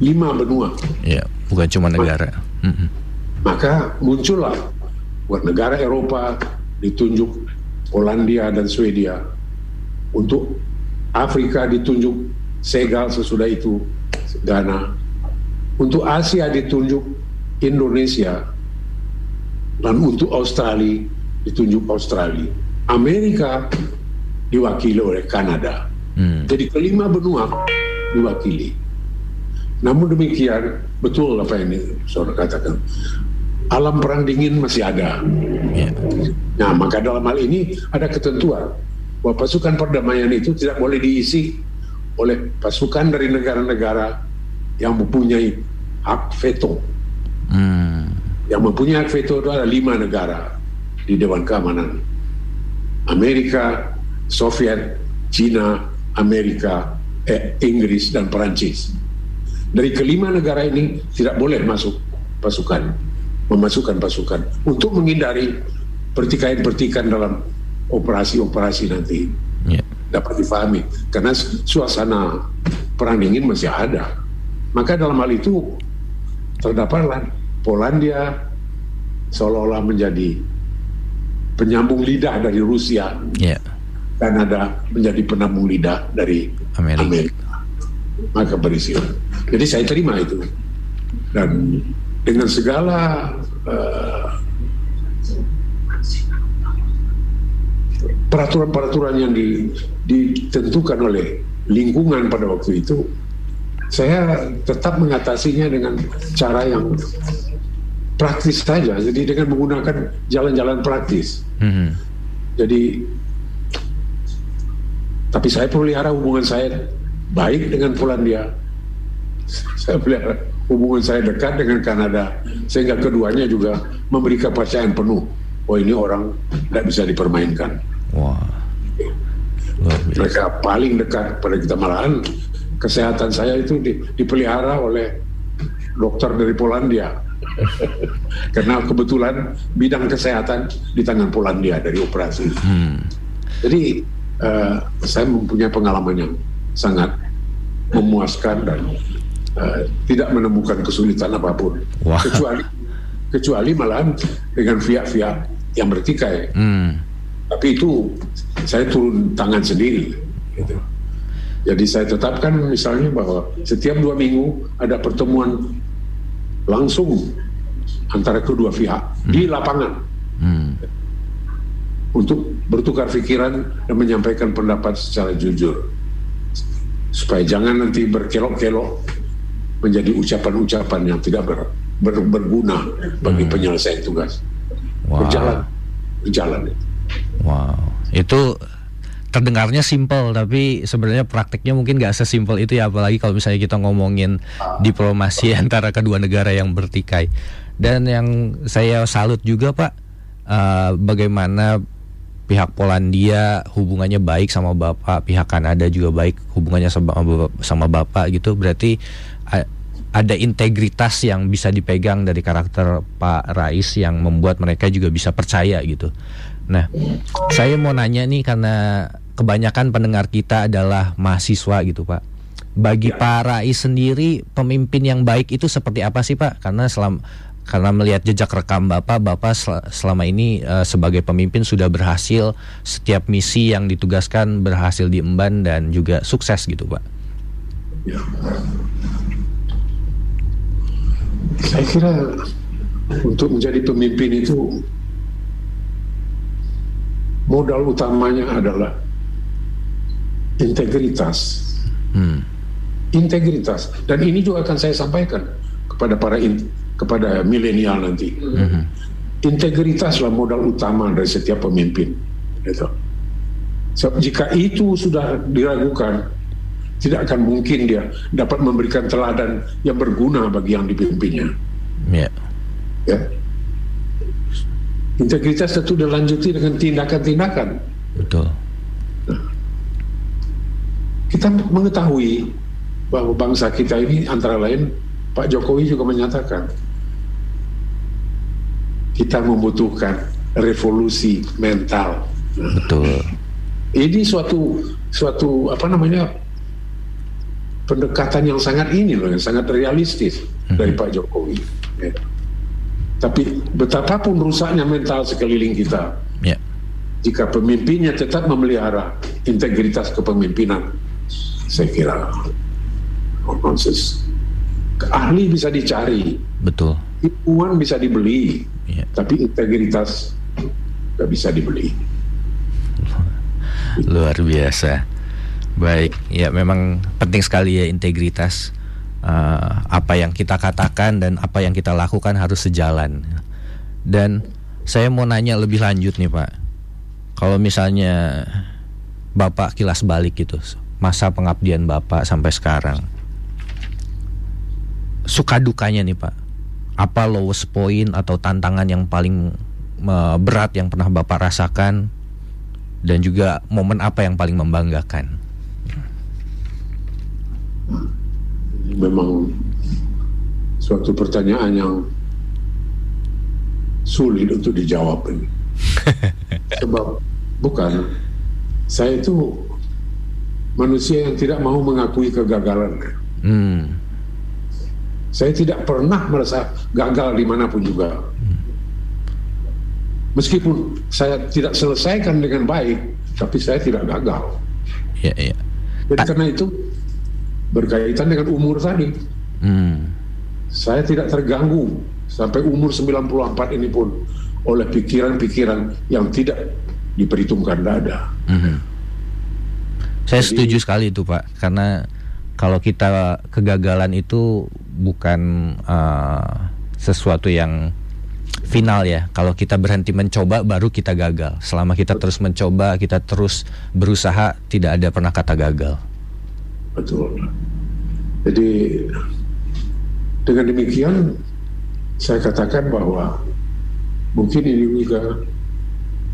lima benua. Ya, bukan cuma negara. Maka, maka muncullah buat negara Eropa ditunjuk Polandia dan Swedia, untuk Afrika ditunjuk Segal sesudah itu Ghana, untuk Asia ditunjuk Indonesia, dan untuk Australia ditunjuk Australia. Amerika diwakili oleh Kanada. Hmm. Jadi kelima benua diwakili. Namun demikian, betul apa yang saudara katakan. Alam perang dingin masih ada. Ya. Nah, maka dalam hal ini ada ketentuan bahwa pasukan perdamaian itu tidak boleh diisi oleh pasukan dari negara-negara yang mempunyai hak veto. Hmm. Yang mempunyai hak veto itu ada lima negara di Dewan Keamanan. Amerika, Soviet, Cina, Amerika, eh, Inggris, dan Perancis dari kelima negara ini tidak boleh masuk pasukan, memasukkan pasukan untuk menghindari pertikaian-pertikaian dalam operasi-operasi nanti. Dapat difahami karena suasana perang dingin masih ada. Maka dalam hal itu terdapatlah Polandia seolah-olah menjadi penyambung lidah dari Rusia. Yeah. Kanada menjadi penambung lidah dari Amerika. Amerika maka berisi. Jadi saya terima itu dan dengan segala uh, peraturan-peraturan yang di, ditentukan oleh lingkungan pada waktu itu, saya tetap mengatasinya dengan cara yang praktis saja. Jadi dengan menggunakan jalan-jalan praktis. Mm -hmm. Jadi, tapi saya pelihara hubungan saya baik dengan Polandia. Saya melihat hubungan saya dekat dengan Kanada sehingga keduanya juga memberi kepercayaan penuh. Oh ini orang tidak bisa dipermainkan. Wah. Mereka paling dekat pada kita malahan kesehatan saya itu di, dipelihara oleh dokter dari Polandia. Karena kebetulan bidang kesehatan di tangan Polandia dari operasi. Hmm. Jadi uh, saya mempunyai pengalaman yang sangat memuaskan dan uh, tidak menemukan kesulitan apa pun Wah. kecuali kecuali malahan dengan via-via yang bertikai. Hmm. Tapi itu saya turun tangan sendiri. Gitu. Jadi saya tetapkan misalnya bahwa setiap dua minggu ada pertemuan langsung antara kedua pihak hmm. di lapangan hmm. untuk bertukar pikiran dan menyampaikan pendapat secara jujur supaya jangan nanti berkelok-kelok menjadi ucapan-ucapan yang tidak ber, ber, berguna bagi hmm. penyelesaian tugas. Wow. Berjalan, berjalan. Wow, itu terdengarnya simpel tapi sebenarnya prakteknya mungkin gak sesimpel itu ya apalagi kalau misalnya kita ngomongin diplomasi antara kedua negara yang bertikai dan yang saya salut juga pak uh, bagaimana pihak Polandia hubungannya baik sama bapak, pihak Kanada juga baik hubungannya sama sama bapak gitu. Berarti ada integritas yang bisa dipegang dari karakter Pak Rais yang membuat mereka juga bisa percaya gitu. Nah, saya mau nanya nih karena kebanyakan pendengar kita adalah mahasiswa gitu Pak. Bagi ya. Pak Rais sendiri pemimpin yang baik itu seperti apa sih Pak? Karena selama karena melihat jejak rekam Bapak, Bapak selama ini uh, sebagai pemimpin sudah berhasil setiap misi yang ditugaskan berhasil diemban dan juga sukses gitu Pak. Ya. Saya kira untuk menjadi pemimpin itu modal utamanya adalah integritas. Hmm. Integritas dan ini juga akan saya sampaikan kepada para in, kepada milenial nanti. Hmm. Integritaslah modal utama dari setiap pemimpin. Gitu. So, jika itu sudah diragukan, tidak akan mungkin dia dapat memberikan teladan yang berguna bagi yang dipimpinnya. Yeah. Ya. Integritas tentu dilanjuti dengan tindakan-tindakan. Betul. Kita mengetahui bahwa bangsa kita ini antara lain Pak Jokowi juga menyatakan kita membutuhkan revolusi mental. Betul. Ini suatu suatu apa namanya pendekatan yang sangat ini loh, yang sangat realistis hmm. dari Pak Jokowi. Ya. Tapi betapapun rusaknya mental sekeliling kita, yeah. jika pemimpinnya tetap memelihara integritas kepemimpinan, saya kira nonsense. Ahli bisa dicari, betul. Ilmuwan bisa dibeli, yeah. tapi integritas nggak bisa dibeli. Luar biasa. Baik, ya memang penting sekali ya integritas. Uh, apa yang kita katakan dan apa yang kita lakukan harus sejalan. Dan saya mau nanya lebih lanjut nih Pak. Kalau misalnya Bapak kilas balik gitu, masa pengabdian Bapak sampai sekarang. Suka dukanya nih Pak. Apa lowest point atau tantangan yang paling berat yang pernah Bapak rasakan dan juga momen apa yang paling membanggakan? Memang suatu pertanyaan yang sulit untuk dijawab ini. Sebab bukan saya itu manusia yang tidak mau mengakui kegagalan. Hmm. Saya tidak pernah merasa gagal di mana pun juga. Meskipun saya tidak selesaikan dengan baik, tapi saya tidak gagal. Ya, ya. Jadi karena itu berkaitan dengan umur tadi. Hmm. Saya tidak terganggu sampai umur 94 ini pun oleh pikiran-pikiran yang tidak diperhitungkan dada. Hmm. Saya Jadi, setuju sekali itu Pak, karena kalau kita kegagalan itu bukan uh, sesuatu yang final ya. Kalau kita berhenti mencoba baru kita gagal. Selama kita terus mencoba, kita terus berusaha, tidak ada pernah kata gagal. Betul. Jadi dengan demikian saya katakan bahwa mungkin ini juga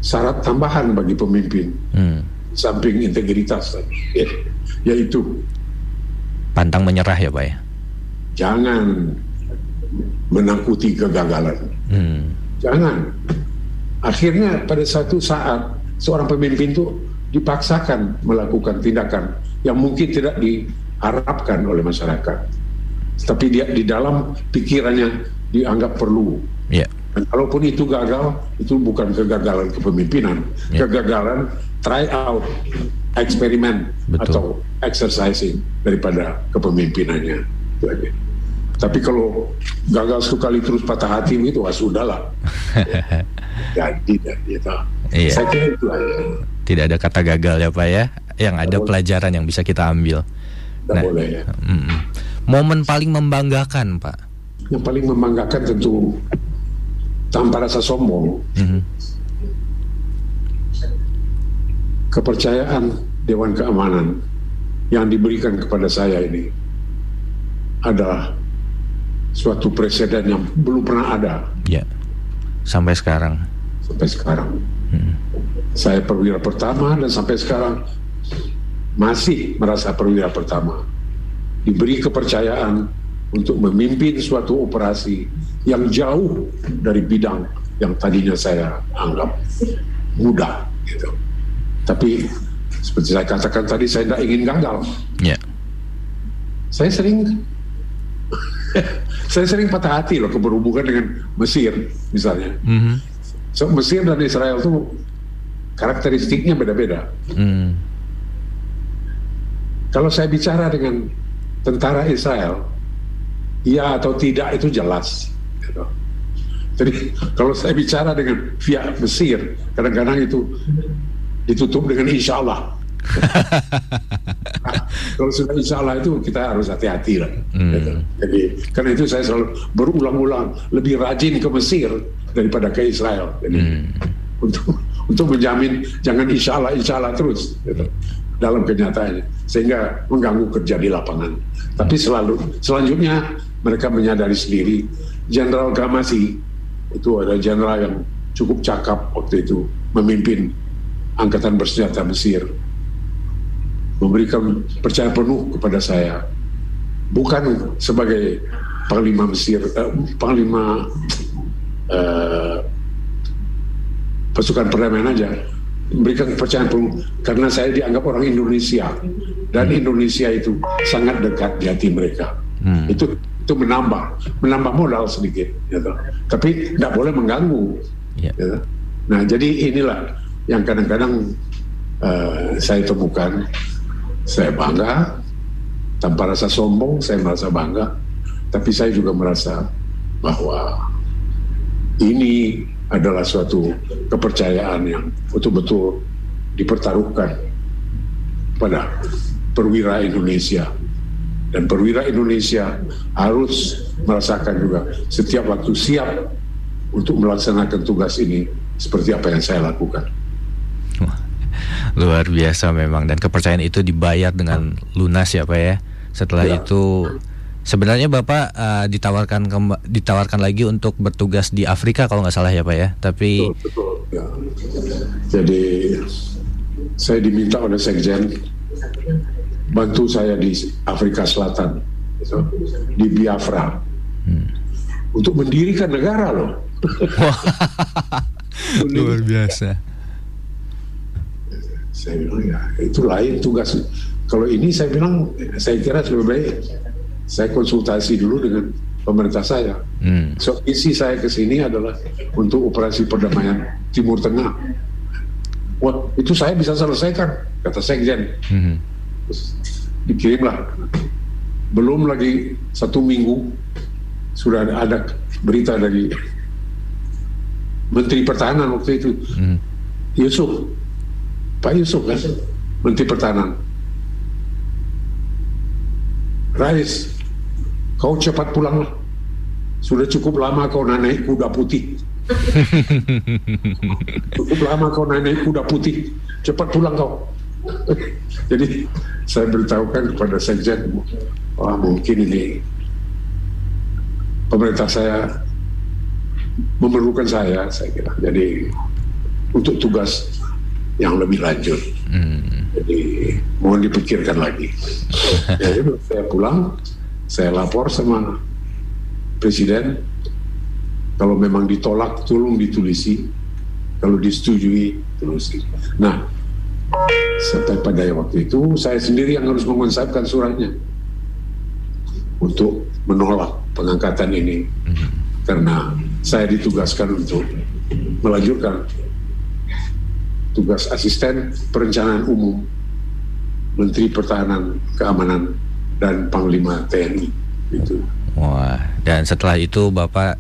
syarat tambahan bagi pemimpin hmm. samping integritas tadi ya, yaitu pantang menyerah ya pak ya jangan menakuti kegagalan hmm. jangan akhirnya pada satu saat seorang pemimpin itu dipaksakan melakukan tindakan yang mungkin tidak diharapkan oleh masyarakat. Tapi dia di dalam pikirannya dianggap perlu. Yeah. Dan kalaupun itu gagal, itu bukan kegagalan kepemimpinan, yeah. kegagalan try out, eksperimen atau exercising daripada kepemimpinannya. Tapi kalau gagal sekali terus patah hati itu, wah sudahlah. Jadi dan gitu. Iya. Saya kira itu aja. Tidak ada kata gagal ya Pak ya yang ada pelajaran yang bisa kita ambil. nah, boleh ya. Mm, momen paling membanggakan, Pak. Yang paling membanggakan tentu tanpa rasa sombong. Mm-hmm. Kepercayaan Dewan Keamanan yang diberikan kepada saya ini adalah suatu presiden yang belum pernah ada. Ya, sampai sekarang. Sampai sekarang. Hmm. Saya perwira pertama dan sampai sekarang masih merasa perwira pertama diberi kepercayaan untuk memimpin suatu operasi yang jauh dari bidang yang tadinya saya anggap mudah gitu. Tapi seperti saya katakan tadi saya tidak ingin gagal. Yeah. Saya sering saya sering patah hati loh keberhubungan dengan Mesir misalnya. Mm -hmm. So Mesir dan Israel itu karakteristiknya beda-beda. Mm. Kalau saya bicara dengan tentara Israel, iya atau tidak itu jelas. Gitu. Jadi kalau saya bicara dengan pihak Mesir, kadang-kadang itu ditutup dengan insya Allah. nah, kalau sudah insya Allah itu kita harus hati-hati lah. Hmm. Gitu. Jadi karena itu saya selalu berulang-ulang lebih rajin ke Mesir daripada ke Israel. Jadi hmm. untuk untuk menjamin jangan insya Allah insya Allah terus. Gitu dalam kenyataannya sehingga mengganggu kerja di lapangan. Tapi selalu selanjutnya mereka menyadari sendiri Jenderal Gamasi itu ada jenderal yang cukup cakap waktu itu memimpin angkatan bersenjata Mesir. Memberikan percaya penuh kepada saya. Bukan sebagai panglima Mesir eh, panglima eh, pasukan perdamaian aja memberikan kepercayaan penuh karena saya dianggap orang Indonesia dan Indonesia itu sangat dekat di hati mereka hmm. itu itu menambah menambah modal sedikit gitu. tapi tidak boleh mengganggu yeah. gitu. nah jadi inilah yang kadang-kadang uh, saya temukan saya bangga tanpa rasa sombong saya merasa bangga tapi saya juga merasa bahwa ini adalah suatu kepercayaan yang betul-betul dipertaruhkan pada perwira Indonesia dan perwira Indonesia harus merasakan juga setiap waktu siap untuk melaksanakan tugas ini seperti apa yang saya lakukan. luar biasa memang dan kepercayaan itu dibayar dengan lunas ya Pak ya. Setelah ya. itu Sebenarnya Bapak uh, ditawarkan ditawarkan lagi untuk bertugas di Afrika kalau nggak salah ya Pak ya. Tapi betul, betul, ya. Jadi saya diminta oleh Sekjen bantu saya di Afrika Selatan, di Biafra, hmm. untuk mendirikan negara loh. Luar biasa. Saya bilang ya itu lain tugas. Kalau ini saya bilang saya kira lebih baik saya konsultasi dulu dengan pemerintah saya. Hmm. So isi saya ke sini adalah untuk operasi perdamaian Timur Tengah. Wah itu saya bisa selesaikan kata Sekjen. Hmm. Terus dikirimlah. Belum lagi satu minggu sudah ada berita dari Menteri Pertahanan waktu itu hmm. Yusuf Pak Yusuf kan Menteri Pertahanan Rais kau cepat pulanglah. Sudah cukup lama kau naik kuda putih. cukup lama kau naik kuda putih. Cepat pulang kau. Jadi saya beritahukan kepada Sekjen, wah mungkin ini pemerintah saya memerlukan saya, saya kira. Jadi untuk tugas yang lebih lanjut. Hmm. Jadi mohon dipikirkan lagi. Jadi saya pulang, saya lapor sama presiden. Kalau memang ditolak tolong ditulisi. Kalau disetujui tulisi nah sampai pada waktu itu saya sendiri yang harus mengonsepkan suratnya untuk menolak pengangkatan ini. Karena saya ditugaskan untuk melanjutkan tugas asisten perencanaan umum Menteri Pertahanan Keamanan dan Panglima TNI itu. Wah, dan setelah itu Bapak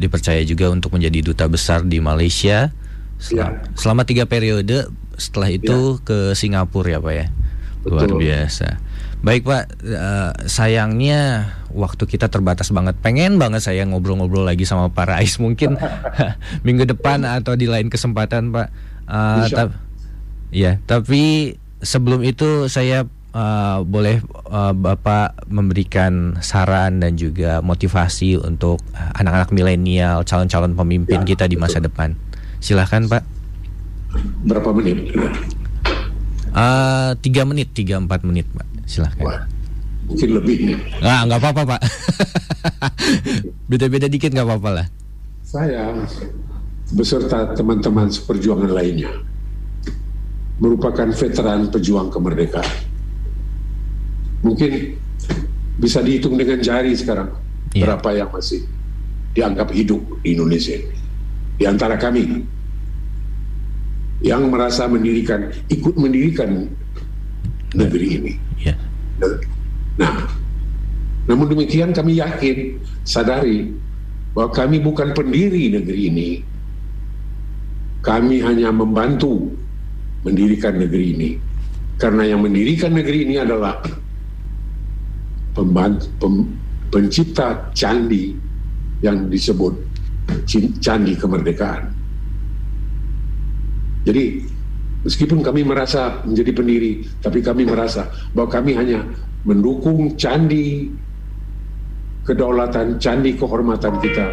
dipercaya juga untuk menjadi duta besar di Malaysia selama, ya. selama tiga periode. Setelah itu ya. ke Singapura ya Pak ya. Luar Betul. biasa. Baik Pak, uh, sayangnya waktu kita terbatas banget. Pengen banget saya ngobrol-ngobrol lagi sama Pak Rais mungkin minggu depan atau di lain kesempatan Pak. Uh, ta ya, tapi sebelum itu saya uh, boleh uh, Bapak memberikan saran dan juga motivasi untuk anak-anak milenial, calon-calon pemimpin ya, kita di masa betul. depan. Silahkan Pak. Berapa menit? Uh, tiga menit, tiga empat menit Pak. Silahkan. Wah. mungkin lebih nih. Ah, nggak apa-apa pak. Beda-beda dikit nggak apa-apa lah. Saya beserta teman-teman seperjuangan lainnya merupakan veteran pejuang kemerdekaan. Mungkin bisa dihitung dengan jari sekarang yeah. berapa yang masih dianggap hidup di Indonesia. Di antara kami yang merasa mendirikan, ikut mendirikan negeri ini. Yeah. Nah, namun demikian kami yakin, sadari bahwa kami bukan pendiri negeri ini. Kami hanya membantu mendirikan negeri ini. Karena yang mendirikan negeri ini adalah pencipta candi yang disebut candi kemerdekaan. Jadi meskipun kami merasa menjadi pendiri, tapi kami merasa bahwa kami hanya mendukung candi kedaulatan, candi kehormatan kita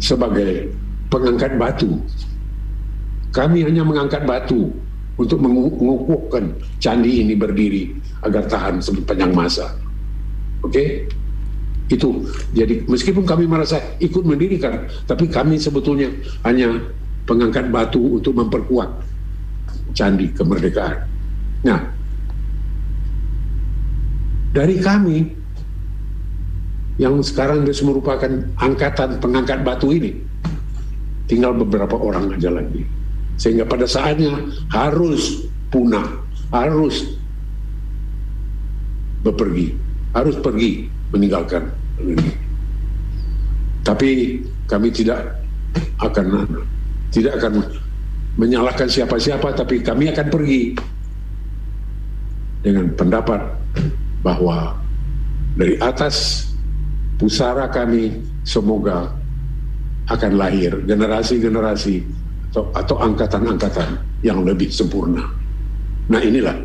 sebagai pengangkat batu. Kami hanya mengangkat batu untuk mengukuhkan candi ini berdiri agar tahan sepanjang masa. Oke? Okay? Itu. Jadi meskipun kami merasa ikut mendirikan, tapi kami sebetulnya hanya pengangkat batu untuk memperkuat candi kemerdekaan. Nah, dari kami yang sekarang sudah merupakan angkatan pengangkat batu ini tinggal beberapa orang aja lagi sehingga pada saatnya harus punah harus bepergi harus pergi meninggalkan ini tapi kami tidak akan tidak akan menyalahkan siapa-siapa tapi kami akan pergi dengan pendapat bahwa dari atas pusara kami semoga akan lahir generasi-generasi atau, atau angkatan-angkatan yang lebih sempurna. Nah inilah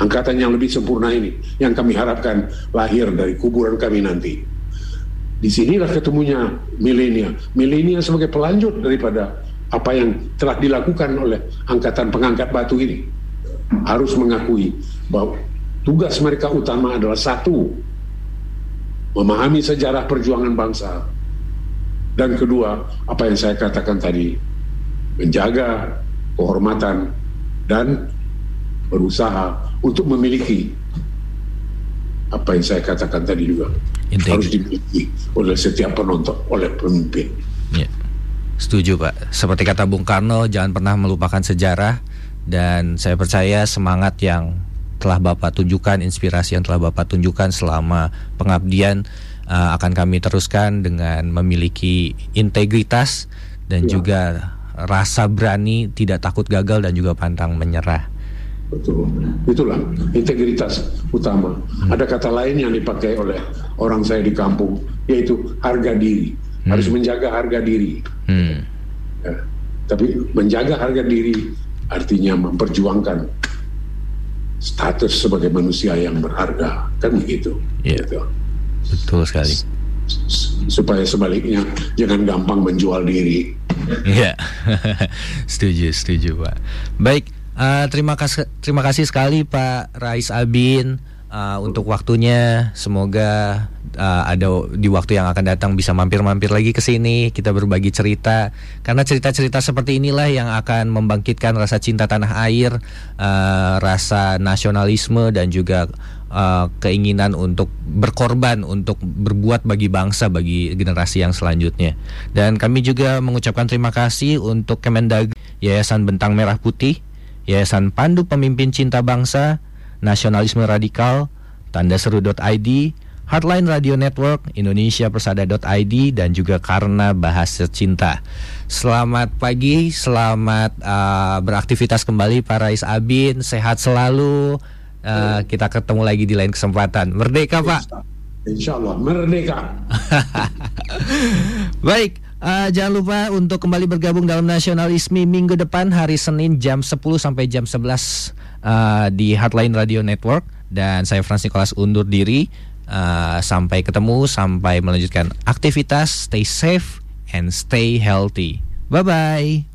angkatan yang lebih sempurna ini yang kami harapkan lahir dari kuburan kami nanti. Di sinilah ketemunya milenia. Milenia sebagai pelanjut daripada apa yang telah dilakukan oleh angkatan pengangkat batu ini. Harus mengakui bahwa tugas mereka utama adalah satu, memahami sejarah perjuangan bangsa. Dan kedua, apa yang saya katakan tadi, menjaga kehormatan dan berusaha untuk memiliki apa yang saya katakan tadi juga Integrity. harus dimiliki oleh setiap penonton, oleh pemimpin. Ya. Setuju Pak. Seperti kata Bung Karno, jangan pernah melupakan sejarah dan saya percaya semangat yang telah Bapak tunjukkan, inspirasi yang telah Bapak tunjukkan selama pengabdian uh, akan kami teruskan dengan memiliki integritas dan ya. juga rasa berani, tidak takut gagal dan juga pantang menyerah. Betul, itulah integritas utama. Hmm. Ada kata lain yang dipakai oleh orang saya di kampung, yaitu harga diri. Hmm. Harus menjaga harga diri. Hmm. Ya. Tapi menjaga harga diri artinya memperjuangkan status sebagai manusia yang berharga kan begitu yeah. gitu. betul sekali supaya sebaliknya jangan gampang menjual diri Iya, setuju, setuju, Pak. Baik, uh, terima kasih, terima kasih sekali Pak Rais Abin uh, untuk waktunya. Semoga uh, ada di waktu yang akan datang bisa mampir-mampir lagi ke sini, kita berbagi cerita. Karena cerita-cerita seperti inilah yang akan membangkitkan rasa cinta tanah air, uh, rasa nasionalisme dan juga uh, keinginan untuk berkorban untuk berbuat bagi bangsa bagi generasi yang selanjutnya. Dan kami juga mengucapkan terima kasih untuk Kemendag Yayasan Bentang Merah Putih, Yayasan Pandu Pemimpin Cinta Bangsa, Nasionalisme Radikal, Tanda Seru.id, Hardline Radio Network, Indonesia Persada.id dan juga karena bahasa cinta. Selamat pagi, selamat uh, beraktivitas kembali para Rais Abin, sehat selalu. Uh, kita ketemu lagi di lain kesempatan. Merdeka, Pak. Insya Allah, merdeka. Baik. Uh, jangan lupa untuk kembali bergabung dalam Nasionalisme minggu depan hari Senin jam 10 sampai jam 11 uh, di Hotline Radio Network. Dan saya Frans Nicholas undur diri. Uh, sampai ketemu sampai melanjutkan aktivitas. Stay safe and stay healthy. Bye bye